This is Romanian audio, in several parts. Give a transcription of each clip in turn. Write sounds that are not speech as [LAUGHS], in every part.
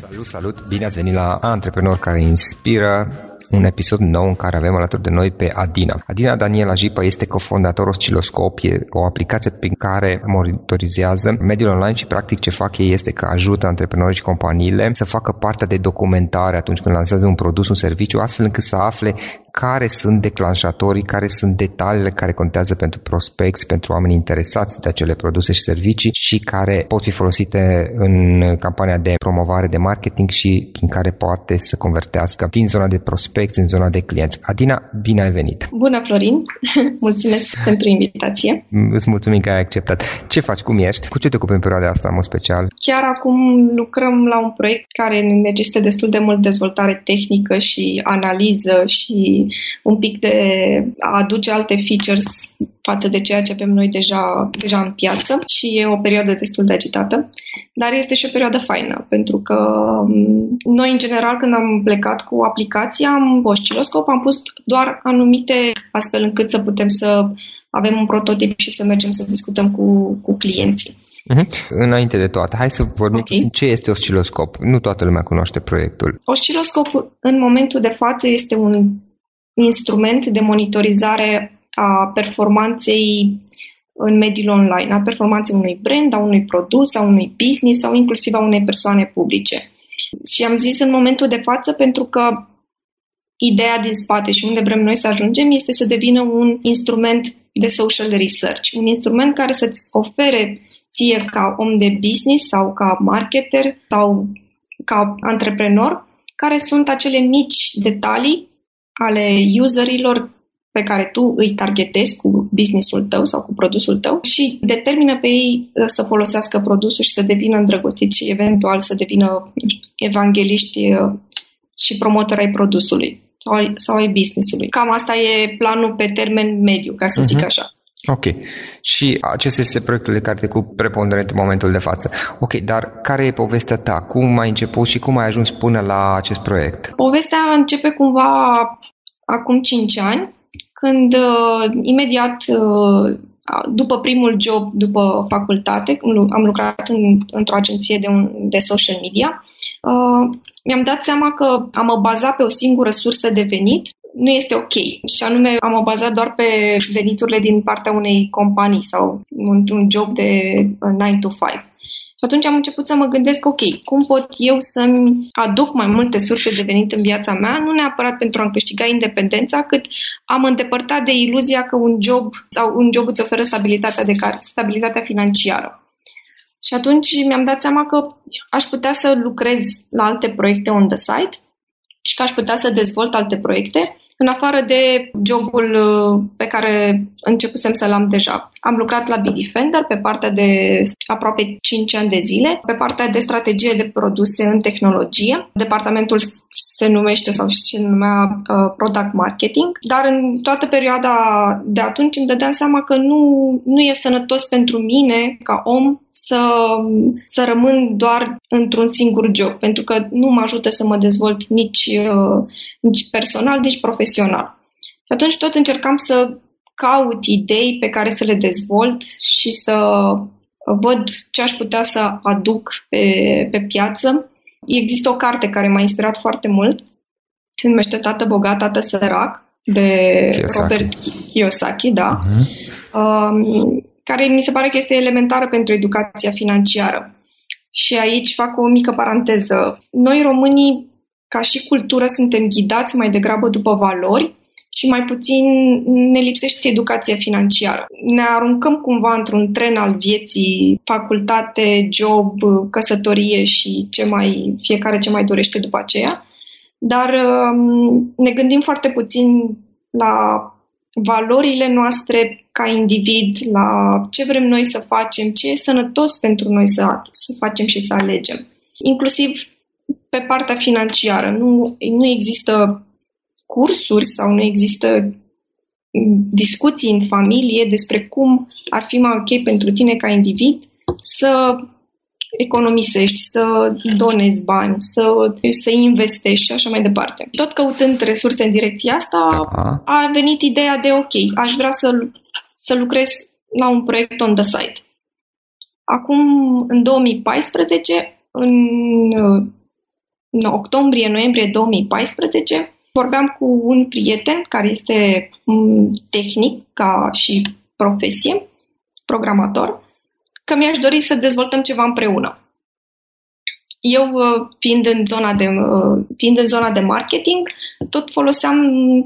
Salut, salut! Bine ați venit la Antreprenor care inspiră un episod nou în care avem alături de noi pe Adina. Adina Daniela Jipa este cofondator Osciloscop, e o aplicație prin care monitorizează mediul online și practic ce fac ei este că ajută antreprenorii și companiile să facă partea de documentare atunci când lansează un produs, un serviciu, astfel încât să afle care sunt declanșatorii, care sunt detaliile care contează pentru prospecți, pentru oameni interesați de acele produse și servicii și care pot fi folosite în campania de promovare, de marketing și prin care poate să convertească din zona de prospecți în zona de clienți. Adina, bine ai venit! Bună, Florin! [LAUGHS] Mulțumesc pentru invitație! Îți mulțumim că ai acceptat. Ce faci? Cum ești? Cu ce te ocupi în perioada asta, în mod special? Chiar acum lucrăm la un proiect care necesită destul de mult dezvoltare tehnică și analiză și un pic de a aduce alte features față de ceea ce avem noi deja, deja în piață și e o perioadă destul de agitată, dar este și o perioadă faină, pentru că mm, noi, în general, când am plecat cu aplicația, am osciloscop, am pus doar anumite astfel încât să putem să avem un prototip și să mergem să discutăm cu, cu clienții. Uh-huh. Înainte de toate, hai să vorbim okay. puțin ce este osciloscop. Nu toată lumea cunoaște proiectul. Osciloscopul, în momentul de față, este un instrument de monitorizare a performanței în mediul online, a performanței unui brand, a unui produs, a unui business sau inclusiv a unei persoane publice. Și am zis în momentul de față pentru că ideea din spate și unde vrem noi să ajungem este să devină un instrument de social research, un instrument care să-ți ofere ție ca om de business sau ca marketer sau ca antreprenor, care sunt acele mici detalii ale userilor pe care tu îi targetezi cu businessul tău sau cu produsul tău și determină pe ei uh, să folosească produsul și să devină îndrăgostiți și eventual să devină evangeliști uh, și promotori ai produsului sau ai, sau ai businessului. Cam asta e planul pe termen mediu, ca să uh-huh. zic mhm. așa. Ok. Și acesta este proiectul de care te cu preponderent în momentul de față. Ok, dar care e povestea ta? Cum ai început și cum ai ajuns până la acest proiect? Povestea începe cumva acum 5 ani, când uh, imediat uh, după primul job, după facultate, am lucrat în, într-o agenție de, un, de social media, uh, mi-am dat seama că am mă bazat pe o singură sursă de venit nu este ok. Și anume, am mă bazat doar pe veniturile din partea unei companii sau un, un job de 9 uh, to 5. Și atunci am început să mă gândesc, ok, cum pot eu să-mi aduc mai multe surse de venit în viața mea, nu neapărat pentru a-mi câștiga independența, cât am îndepărtat de iluzia că un job sau un job îți oferă stabilitatea de care, stabilitatea financiară. Și atunci mi-am dat seama că aș putea să lucrez la alte proiecte on the site și că aș putea să dezvolt alte proiecte în afară de jobul uh, pe care începusem să-l am deja. Am lucrat la Bitdefender pe partea de aproape 5 ani de zile, pe partea de strategie de produse în tehnologie. Departamentul se numește sau se numea uh, Product Marketing, dar în toată perioada de atunci îmi dădeam seama că nu, nu e sănătos pentru mine ca om să, să rămân doar într-un singur job, pentru că nu mă ajută să mă dezvolt nici, uh, nici personal, nici profesional. Și atunci tot încercam să caut idei pe care să le dezvolt și să văd ce aș putea să aduc pe, pe piață. Există o carte care m-a inspirat foarte mult, se numește Tată bogat, tată sărac, de Kiyosaki. Robert Kiyosaki, da. Uh-huh. Um, care mi se pare că este elementară pentru educația financiară. Și aici fac o mică paranteză. Noi românii, ca și cultură, suntem ghidați mai degrabă după valori și mai puțin ne lipsește educația financiară. Ne aruncăm cumva într-un tren al vieții, facultate, job, căsătorie și ce mai, fiecare ce mai dorește după aceea, dar um, ne gândim foarte puțin la valorile noastre ca individ, la ce vrem noi să facem, ce e sănătos pentru noi să, să facem și să alegem. Inclusiv pe partea financiară. Nu, nu există cursuri sau nu există discuții în familie despre cum ar fi mai ok pentru tine ca individ să economisești, să donezi bani, să, să investești și așa mai departe. Tot căutând resurse în direcția asta, da. a venit ideea de ok, aș vrea să, să lucrez la un proiect on the site. Acum, în 2014, în în octombrie-noiembrie 2014, vorbeam cu un prieten care este mm, tehnic ca și profesie, programator, că mi-aș dori să dezvoltăm ceva împreună. Eu, uh, fiind în zona de, uh, fiind în zona de marketing, tot foloseam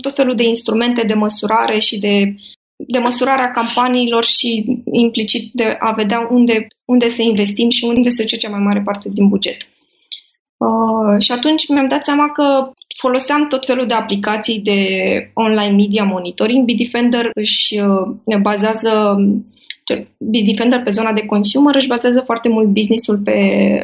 tot felul de instrumente de măsurare și de, de măsurarea campaniilor și implicit de a vedea unde, unde să investim și unde se duce cea mai mare parte din buget. Uh, și atunci mi-am dat seama că foloseam tot felul de aplicații de online media monitoring. Bitdefender își uh, bazează Bitdefender pe zona de consumer își bazează foarte mult businessul pe,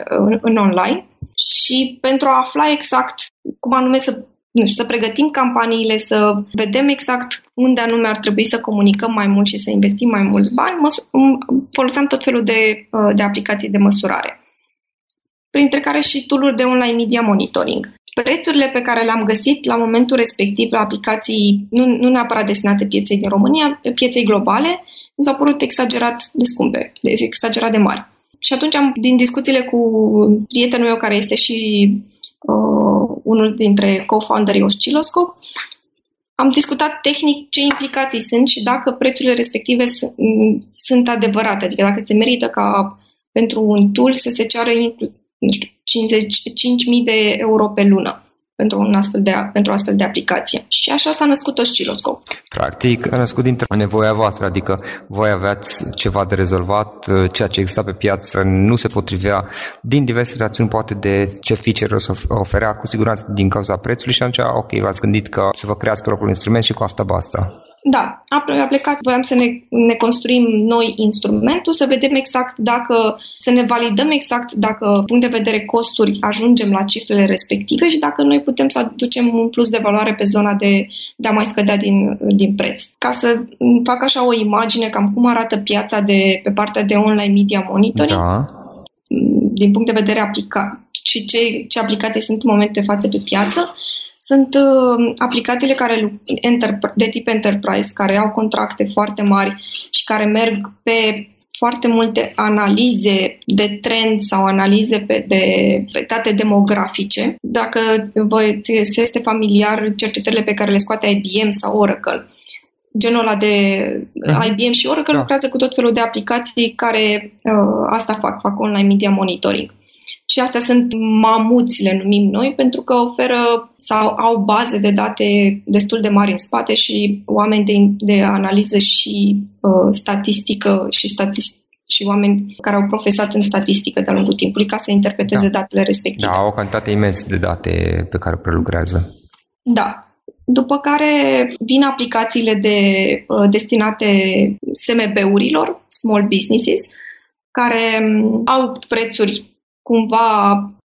în, în online și pentru a afla exact cum anume să nu știu, să pregătim campaniile, să vedem exact unde anume ar trebui să comunicăm mai mult și să investim mai mulți bani, foloseam tot felul de, uh, de aplicații de măsurare printre care și tool de online media monitoring. Prețurile pe care le-am găsit la momentul respectiv la aplicații, nu, nu neapărat destinate pieței din România, pieței globale, mi s-au părut exagerat de scumpe, de exagerat de mari. Și atunci, am, din discuțiile cu prietenul meu, care este și uh, unul dintre co-founderii Oscilloscope, am discutat tehnic ce implicații sunt și dacă prețurile respective sunt, sunt adevărate, adică dacă se merită ca pentru un tool să se ceară nu știu, 50, 5.000 de euro pe lună pentru, un astfel de, pentru astfel de aplicație. Și așa s-a născut Oscilloscope. Practic, a născut dintre nevoia voastră, adică voi aveați ceva de rezolvat, ceea ce exista pe piață nu se potrivea din diverse rațiuni, poate de ce feature o să oferea, cu siguranță din cauza prețului și atunci, ok, v-ați gândit că să vă creați propriul instrument și cu asta basta. Da, a plecat, voiam să ne, ne construim noi instrumentul, să vedem exact dacă, să ne validăm exact dacă, punct de vedere costuri, ajungem la cifrele respective și dacă noi putem să aducem un plus de valoare pe zona de, de a mai scădea din, din preț. Ca să fac așa o imagine cam cum arată piața de, pe partea de online media monitoring, da. din punct de vedere aplicat și ce, ce aplicații sunt în momentul de față pe piață, sunt uh, aplicațiile care, de tip enterprise care au contracte foarte mari și care merg pe foarte multe analize de trend sau analize pe, de, pe date demografice. Dacă vă este familiar cercetările pe care le scoate IBM sau Oracle, genul ăla de uh-huh. Mhm. IBM și Oracle da. lucrează cu tot felul de aplicații care uh, asta fac, fac online media monitoring. Și astea sunt mamuți, le numim noi, pentru că oferă sau au baze de date destul de mari în spate și oameni de, de analiză și uh, statistică și statistic și oameni care au profesat în statistică de-a lungul timpului ca să interpreteze da. datele respective. Da, au o cantitate imensă de date pe care prelucrează. Da. După care vin aplicațiile de, uh, destinate SMB-urilor, small businesses, care um, au prețuri cumva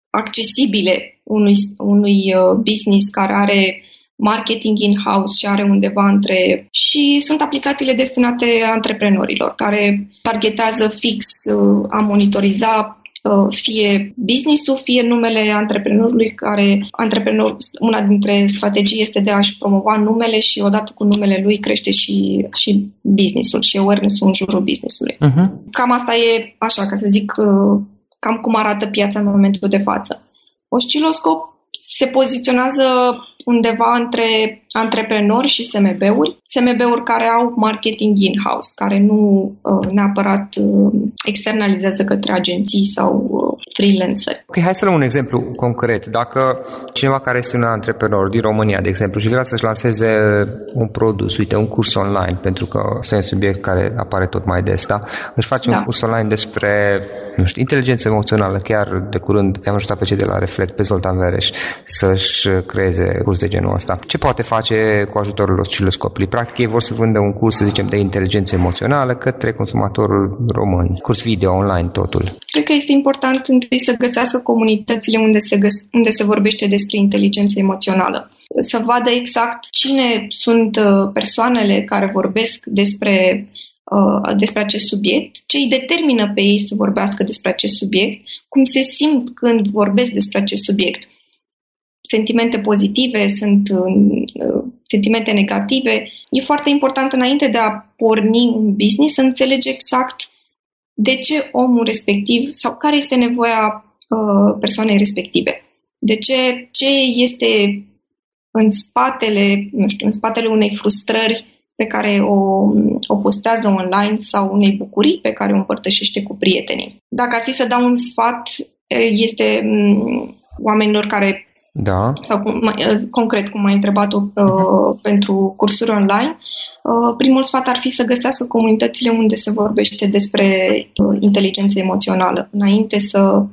accesibile unui, unui uh, business care are marketing in-house și are undeva între... Și sunt aplicațiile destinate antreprenorilor care targetează fix uh, a monitoriza uh, fie business-ul, fie numele antreprenorului care antreprenor, una dintre strategii este de a-și promova numele și odată cu numele lui crește și, și business-ul și awareness-ul în jurul business-ului. Uh-huh. Cam asta e, așa, ca să zic, cam cum arată piața în momentul de față. Osciloscop se poziționează undeva între antreprenori și SMB-uri, SMB-uri care au marketing in-house, care nu uh, neapărat uh, externalizează către agenții sau uh, freelanceri. Ok, hai să luăm un exemplu concret. Dacă cineva care este un antreprenor din România, de exemplu, și vrea să-și lanseze un produs, uite, un curs online, pentru că este un subiect care apare tot mai des, da? Își face da. un curs online despre, nu știu, inteligență emoțională. Chiar de curând am ajutat pe cei de la Reflect, pe Zoltan Vereș, să-și creeze curs de genul ăsta. Ce poate face cu ajutorul osciloscopului? Practic, ei vor să vândă un curs, să zicem, de inteligență emoțională către consumatorul român. Curs video online, totul. Cred că este important întâi să găsească comunitățile unde se, găs- unde se vorbește despre inteligență emoțională. Să vadă exact cine sunt uh, persoanele care vorbesc despre uh, despre acest subiect, ce îi determină pe ei să vorbească despre acest subiect, cum se simt când vorbesc despre acest subiect sentimente pozitive, sunt uh, sentimente negative. E foarte important înainte de a porni un business să înțelegi exact de ce omul respectiv sau care este nevoia uh, persoanei respective. De ce, ce este în spatele, nu știu, în spatele unei frustrări pe care o, o postează online sau unei bucurii pe care o împărtășește cu prietenii. Dacă ar fi să dau un sfat, este oamenilor care da. sau cum, concret cum m-ai întrebat uh, uh-huh. pentru cursuri online, uh, primul sfat ar fi să găsească comunitățile unde se vorbește despre uh, inteligență emoțională, înainte să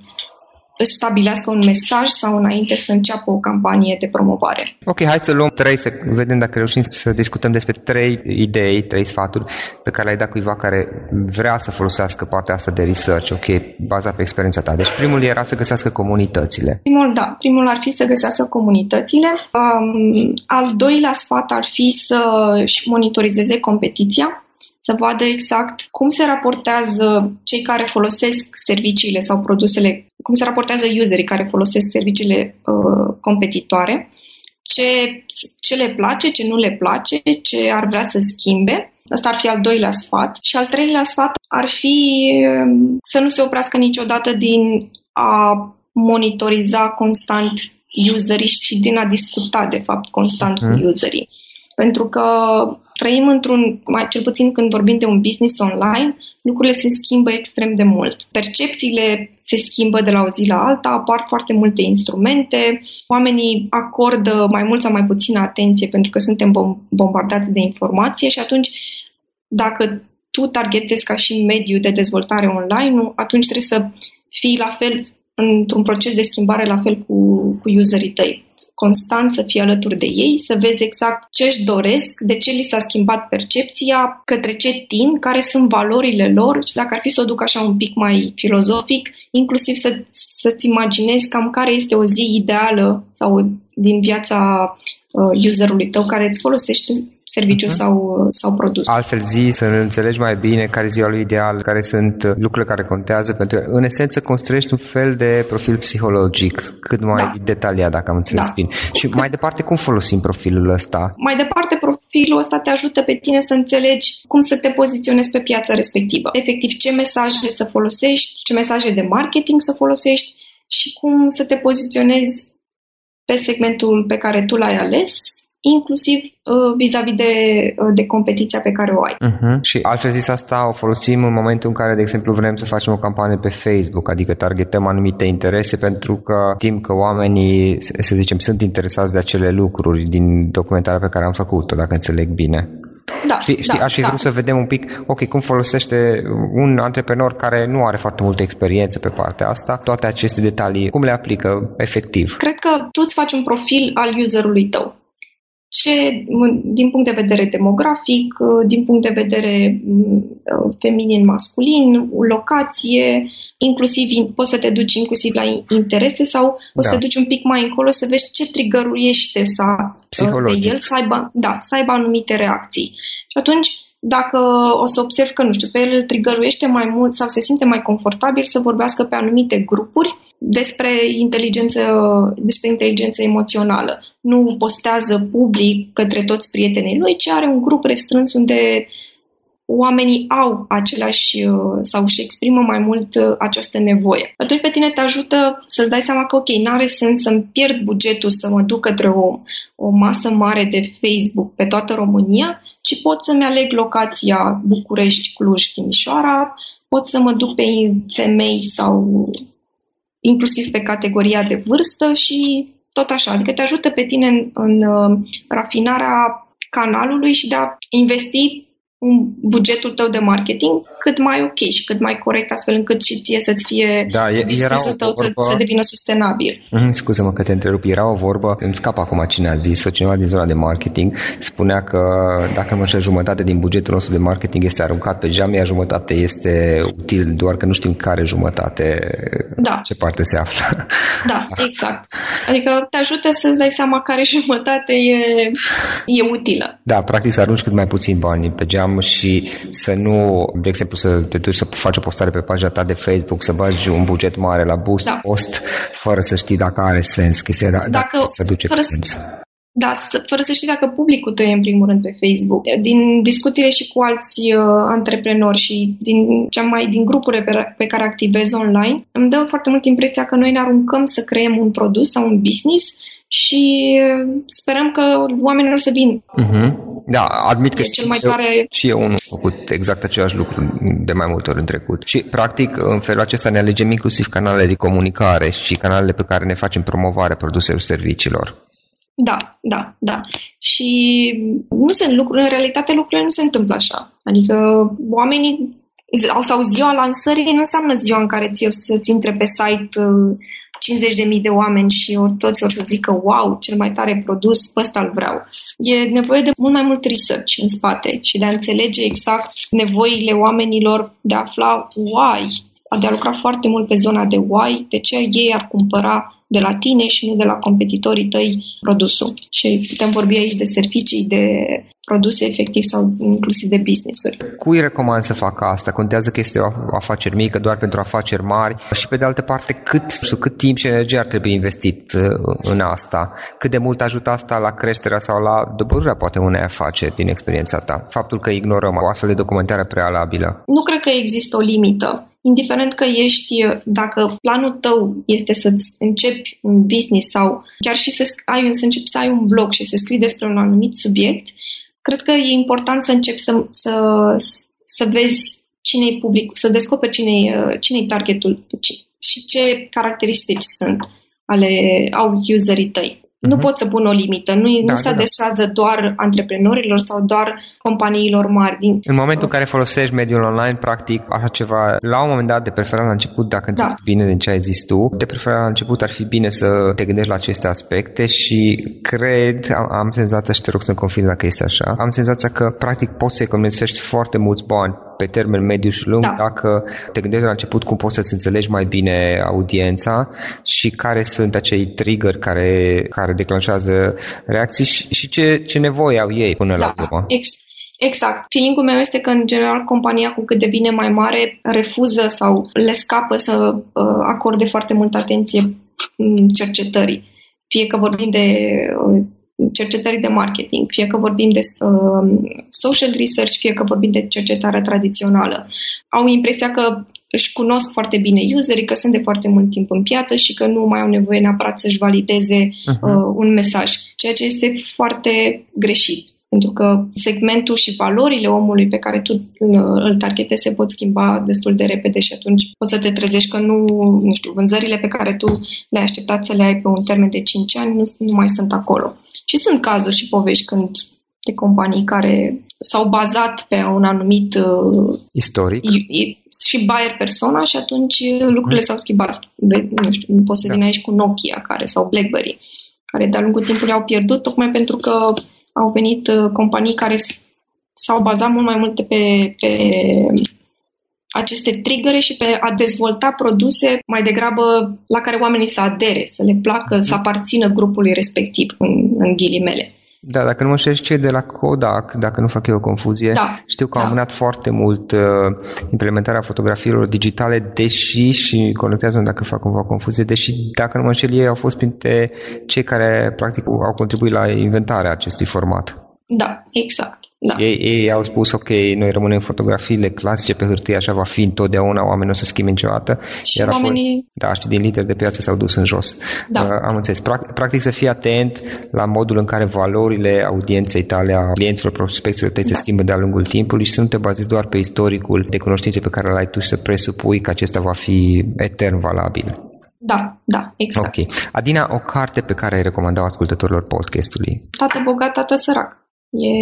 își stabilească un mesaj sau înainte să înceapă o campanie de promovare. Ok, hai să luăm trei, să vedem dacă reușim să discutăm despre trei idei, trei sfaturi pe care le-ai dat cuiva care vrea să folosească partea asta de research, ok, bazat pe experiența ta. Deci primul era să găsească comunitățile. Primul, da, primul ar fi să găsească comunitățile. Um, al doilea sfat ar fi să-și monitorizeze competiția să vadă exact cum se raportează cei care folosesc serviciile sau produsele, cum se raportează userii care folosesc serviciile uh, competitoare, ce, ce le place, ce nu le place, ce ar vrea să schimbe. Asta ar fi al doilea sfat. Și al treilea sfat ar fi um, să nu se oprească niciodată din a monitoriza constant userii și din a discuta, de fapt, constant mm. cu mhm. userii. Pentru că trăim într-un, mai cel puțin când vorbim de un business online, lucrurile se schimbă extrem de mult. Percepțiile se schimbă de la o zi la alta, apar foarte multe instrumente, oamenii acordă mai mult sau mai puțină atenție pentru că suntem bombardați de informație și atunci dacă tu targetezi ca și mediu de dezvoltare online, atunci trebuie să fii la fel într-un proces de schimbare la fel cu, cu userii tăi. Constant să fii alături de ei, să vezi exact ce își doresc, de ce li s-a schimbat percepția, către ce tind, care sunt valorile lor și dacă ar fi să o duc așa un pic mai filozofic, inclusiv să, să-ți imaginezi cam care este o zi ideală sau din viața uh, userului tău care îți folosește serviciu uh-huh. sau, sau produs. Altfel zi, să înțelegi mai bine care e ziua lui ideal, care sunt lucrurile care contează, pentru că în esență construiești un fel de profil psihologic cât mai da. detaliat, dacă am înțeles da. bine. Și mai departe, cum folosim profilul ăsta? Mai departe, profilul ăsta te ajută pe tine să înțelegi cum să te poziționezi pe piața respectivă. Efectiv, ce mesaje să folosești, ce mesaje de marketing să folosești și cum să te poziționezi pe segmentul pe care tu l-ai ales inclusiv uh, vis-a-vis de, uh, de competiția pe care o ai. Uh-huh. Și altfel zis asta o folosim în momentul în care, de exemplu, vrem să facem o campanie pe Facebook, adică targetăm anumite interese pentru că știm că oamenii, să zicem, sunt interesați de acele lucruri din documentarea pe care am făcut-o, dacă înțeleg bine. Da, știi, știi, da, aș fi da. vrut să vedem un pic, ok, cum folosește un antreprenor care nu are foarte multă experiență pe partea asta, toate aceste detalii, cum le aplică efectiv? Cred că tu îți faci un profil al userului tău ce, din punct de vedere demografic, din punct de vedere feminin-masculin, locație, inclusiv poți să te duci inclusiv la interese sau poți da. să te duci un pic mai încolo să vezi ce trigăruiește să, pe el să aibă, da, să aibă anumite reacții. Și atunci dacă o să observ că, nu știu, pe el trigăruiește mai mult sau se simte mai confortabil să vorbească pe anumite grupuri despre inteligență, despre inteligență emoțională. Nu postează public către toți prietenii lui, ci are un grup restrâns unde oamenii au același sau își exprimă mai mult această nevoie. Atunci pe tine te ajută să-ți dai seama că, ok, n-are sens să-mi pierd bugetul să mă duc către o, o masă mare de Facebook pe toată România, ci pot să-mi aleg locația București, Cluj, Timișoara, pot să mă duc pe femei sau inclusiv pe categoria de vârstă și tot așa. Adică te ajută pe tine în, în uh, rafinarea canalului și de a investi un bugetul tău de marketing cât mai ok și cât mai corect, astfel încât și ție să-ți fie da, e, era o tău vorbă... să, să devină sustenabil. Mm, scuze-mă că te întrerup. Era o vorbă, îmi scap acum cine a zis-o, cineva din zona de marketing, spunea că dacă nu știu, jumătate din bugetul nostru de marketing este aruncat pe geam, iar jumătate este util, doar că nu știm care jumătate, da. ce parte se află. Da, [LAUGHS] exact. Adică te ajută să-ți dai seama care [LAUGHS] jumătate e, e utilă. Da, practic să arunci cât mai puțin bani pe geam și să nu, de exemplu, să te duci să faci o postare pe pagina ta de Facebook, să bagi un buget mare la boost da. post, fără să știi dacă are sens chestia, dacă, dacă se duce fără, sens. Da, fără să știi dacă publicul tău e în primul rând pe Facebook. Din discuțiile și cu alți uh, antreprenori și din cea mai din grupurile pe, pe care activez online, îmi dă foarte mult impresia că noi ne aruncăm să creăm un produs sau un business și uh, sperăm că oamenii o să vină. Uh-huh. Da, admit că cel mai tare... și eu unul am făcut exact același lucru de mai multe ori în trecut. Și, practic, în felul acesta ne alegem inclusiv canalele de comunicare și canalele pe care ne facem promovare produselor serviciilor. Da, da, da. Și nu sunt lucruri, în realitate lucrurile nu se întâmplă așa. Adică oamenii sau ziua lansării nu înseamnă ziua în care ți să-ți intre pe site 50.000 uh, de oameni și ori toți ori să zică wow, cel mai tare produs, pe ăsta îl vreau. E nevoie de mult mai mult research în spate și de a înțelege exact nevoile oamenilor, de a afla why, de a lucra foarte mult pe zona de why, de ce ei ar cumpăra de la tine și nu de la competitorii tăi produsul. Și putem vorbi aici de servicii, de produse efectiv sau inclusiv de business-uri. Cui recomand să facă asta? Contează că este o afacere mică doar pentru afaceri mari și pe de altă parte cât, cât timp și energie ar trebui investit uh, în asta? Cât de mult ajută asta la creșterea sau la dobărârea poate unei afaceri din experiența ta? Faptul că ignorăm o astfel de documentare prealabilă. Nu cred că există o limită indiferent că ești, dacă planul tău este să începi un business sau chiar și să, ai, să începi să ai un blog și să scrii despre un anumit subiect, cred că e important să începi să, să, să vezi cine e public, să descoperi cine e cine targetul și ce caracteristici sunt ale au userii tăi. Nu uh-huh. pot să pun o limită. Nu, da, nu se da, adresează da. doar antreprenorilor sau doar companiilor mari. Din... În momentul în care folosești mediul online, practic, așa ceva, la un moment dat, de preferat la început, dacă da. înțeleg bine din ce ai zis tu, de preferat la început ar fi bine să te gândești la aceste aspecte și cred, am, am senzația și te rog să-mi confirm dacă este așa, am senzația că, practic, poți să economisești foarte mulți bani pe termen mediu și lung, da. dacă te gândești la început cum poți să-ți înțelegi mai bine audiența și care sunt acei trigger care, care declanșează reacții și, și ce, ce nevoie au ei până da. la urmă. Ex- Exact. Feeling-ul meu este că, în general, compania cu cât devine mai mare refuză sau le scapă să uh, acorde foarte multă atenție cercetării. Fie că vorbim de uh, cercetării de marketing, fie că vorbim de uh, social research, fie că vorbim de cercetare tradițională. Au impresia că își cunosc foarte bine userii, că sunt de foarte mult timp în piață și că nu mai au nevoie neapărat să-și valideze uh-huh. uh, un mesaj, ceea ce este foarte greșit. Pentru că segmentul și valorile omului pe care tu îl targetezi se pot schimba destul de repede și atunci poți să te trezești că nu, nu știu, vânzările pe care tu le-ai așteptat să le ai pe un termen de 5 ani nu, nu mai sunt acolo. Și sunt cazuri și povești când de companii care s-au bazat pe un anumit uh, istoric și buyer persona și atunci lucrurile mm. s-au schimbat. Nu știu, nu poți să da. vin aici cu Nokia care sau BlackBerry, care de-a lungul timpului au pierdut tocmai pentru că au venit uh, companii care s-au bazat mult mai mult pe, pe aceste triggere și pe a dezvolta produse mai degrabă la care oamenii să adere, să le placă, să aparțină grupului respectiv, în, în ghilimele. Da, dacă nu mă știu cei de la Kodak, dacă nu fac eu o confuzie, da, știu că da. au mânat foarte mult uh, implementarea fotografiilor digitale, deși, și conectează dacă fac cumva confuzie, deși, dacă nu mă înșel, ei au fost printre cei care, practic, au contribuit la inventarea acestui format. Da, exact. Da. Ei, ei au spus, ok, noi rămânem fotografiile clasice pe hârtie, așa va fi întotdeauna, oamenii nu o să schimbe niciodată. Și iar oamenii... apoi, da, și din literi de piață s-au dus în jos. Da. Uh, am înțeles. Practic, practic să fii atent la modul în care valorile audienței tale, a clienților, prospecților tăi da. se schimbă de-a lungul timpului și să nu te bazezi doar pe istoricul de cunoștințe pe care l-ai tu și să presupui că acesta va fi etern valabil. Da, da, exact. Ok. Adina, o carte pe care ai recomandat ascultătorilor podcastului? Tată bogat, tată sărac. E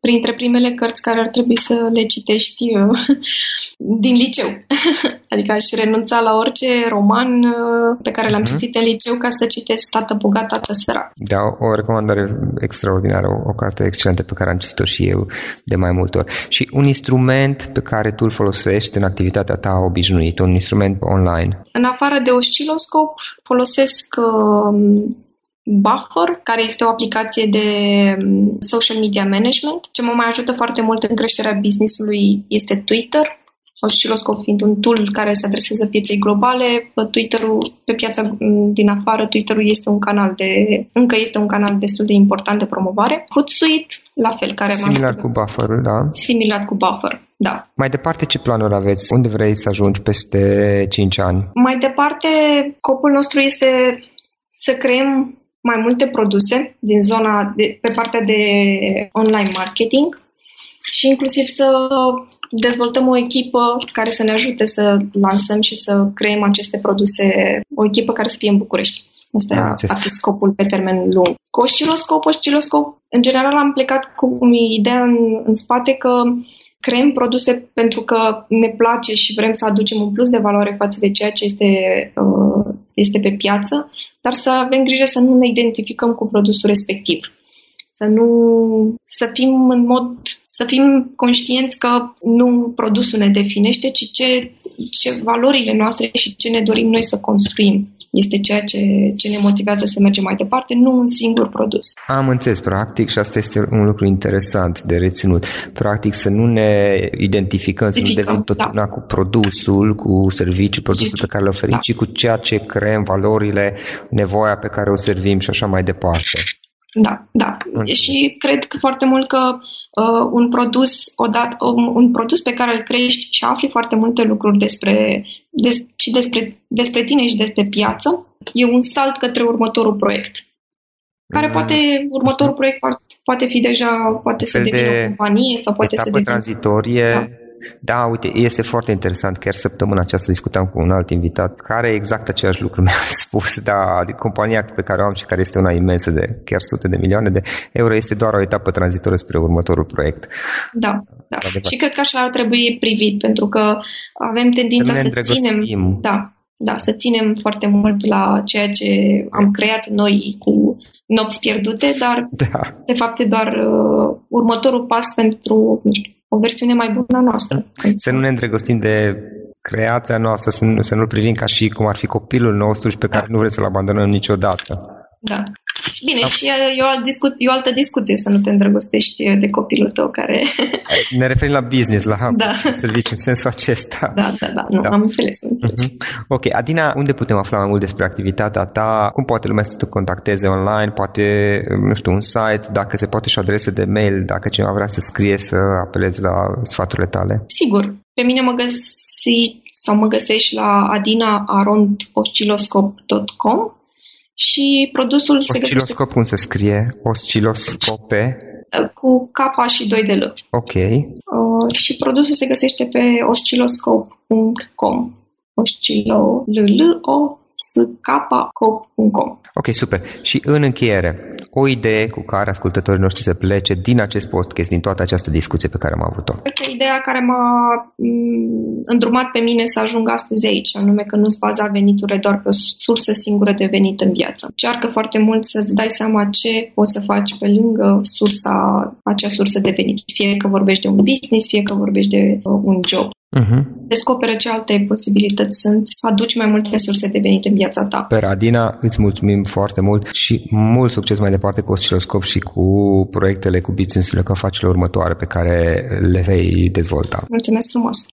printre primele cărți care ar trebui să le citești uh, [LAUGHS] din liceu. [LAUGHS] adică aș renunța la orice roman uh, pe care l-am uh-huh. citit în liceu ca să citesc Tată bogat, Tată sărac. Da, o recomandare extraordinară, o, o carte excelentă pe care am citit-o și eu de mai multe ori. Și un instrument pe care tu îl folosești în activitatea ta obișnuită, un instrument online. În afară de osciloscop, folosesc uh, Buffer, care este o aplicație de mm, social media management. Ce mă mai ajută foarte mult în creșterea businessului este Twitter, Osciloscop fiind un tool care se adresează pieței globale, Twitter-ul, pe piața din afară, Twitter-ul este un canal de, încă este un canal destul de important de promovare. Hootsuite, la fel, care Similar cu Buffer, da? Similar cu Buffer, da. Mai departe, ce planuri aveți? Unde vrei să ajungi peste 5 ani? Mai departe, scopul nostru este să creăm mai multe produse din zona de, pe partea de online marketing și inclusiv să dezvoltăm o echipă care să ne ajute să lansăm și să creăm aceste produse, o echipă care să fie în București. Asta da, ar fi scopul pe termen lung. Cu osciloscop, osciloscop, în general am plecat cu ideea în, în spate că creăm produse pentru că ne place și vrem să aducem un plus de valoare față de ceea ce este, uh, este pe piață, dar să avem grijă să nu ne identificăm cu produsul respectiv. Să nu să fim în mod să fim conștienți că nu produsul ne definește, ci ce, ce valorile noastre și ce ne dorim noi să construim este ceea ce, ce ne motivează să mergem mai departe, nu un singur produs. Am înțeles, practic, și asta este un lucru interesant de reținut. Practic să nu ne identificăm, să nu devenim tot da. cu produsul, cu serviciul, produsul pe care îl oferim, da. ci cu ceea ce creăm, valorile, nevoia pe care o servim și așa mai departe. Da, da. Okay. Și cred că foarte mult că uh, un produs odată, um, un produs pe care îl crești și afli foarte multe lucruri despre, des, și despre, despre tine și despre piață, e un salt către următorul proiect. Care mm. poate, următorul proiect poate, poate fi deja, poate să devină de o companie sau poate să devină... tranzitorie da da, uite, este foarte interesant. Chiar săptămâna aceasta discutam cu un alt invitat care exact același lucru [LAUGHS] mi-a spus. Da, compania pe care o am și care este una imensă de chiar sute de milioane de euro este doar o etapă tranzitoră spre următorul proiect. Da, da. Și cred că așa ar trebui privit, pentru că avem tendința să, să ținem... Da, da, să ținem foarte mult la ceea ce am creat noi cu nopți pierdute, dar da. de fapt e doar uh, următorul pas pentru, nu știu, o versiune mai bună a noastră. Să nu ne îndrăgostim de creația noastră, să nu, să nu privim ca și cum ar fi copilul nostru și pe care da. nu vrem să-l abandonăm niciodată. Da. Bine, da. și e o, discu- e o altă discuție să nu te îndrăgostești de copilul tău care... [LAUGHS] Ne referim la business, la da. serviciu în sensul acesta. [LAUGHS] Da, da, da, nu, da. am înțeles. Am înțeles. Uh-huh. Ok, Adina, unde putem afla mai mult despre activitatea ta? Cum poate lumea să te contacteze online? Poate, nu știu, un site, dacă se poate și o adresă de mail, dacă cineva vrea să scrie, să apelezi la sfaturile tale? Sigur. Pe mine mă găsi sau mă găsești la adinaarondosciloscop.com și produsul se Osciloscop cum se scrie? Osciloscope? Cu K și 2 de L. Ok. Uh, și produsul se găsește pe osciloscop.com. Oscilo, L, L, O, skcop.com. Ok, super. Și în încheiere, o idee cu care ascultătorii noștri să plece din acest podcast, din toată această discuție pe care am avut-o. Uite, ideea care m-a mm, îndrumat pe mine să ajung astăzi aici, anume că nu-ți baza veniturile doar pe o sursă singură de venit în viață. Cearcă foarte mult să-ți dai seama ce poți să faci pe lângă sursa, acea sursă de venit. Fie că vorbești de un business, fie că vorbești de uh, un job. Uh-huh. Descoperă ce alte posibilități sunt să aduci mai multe surse de venit în viața ta. Per Adina, îți mulțumim foarte mult și mult succes mai departe cu Osciloscop și cu proiectele, cu business-urile, cu afacerile următoare pe care le vei dezvolta. Mulțumesc frumos!